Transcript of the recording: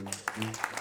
Mm-hmm.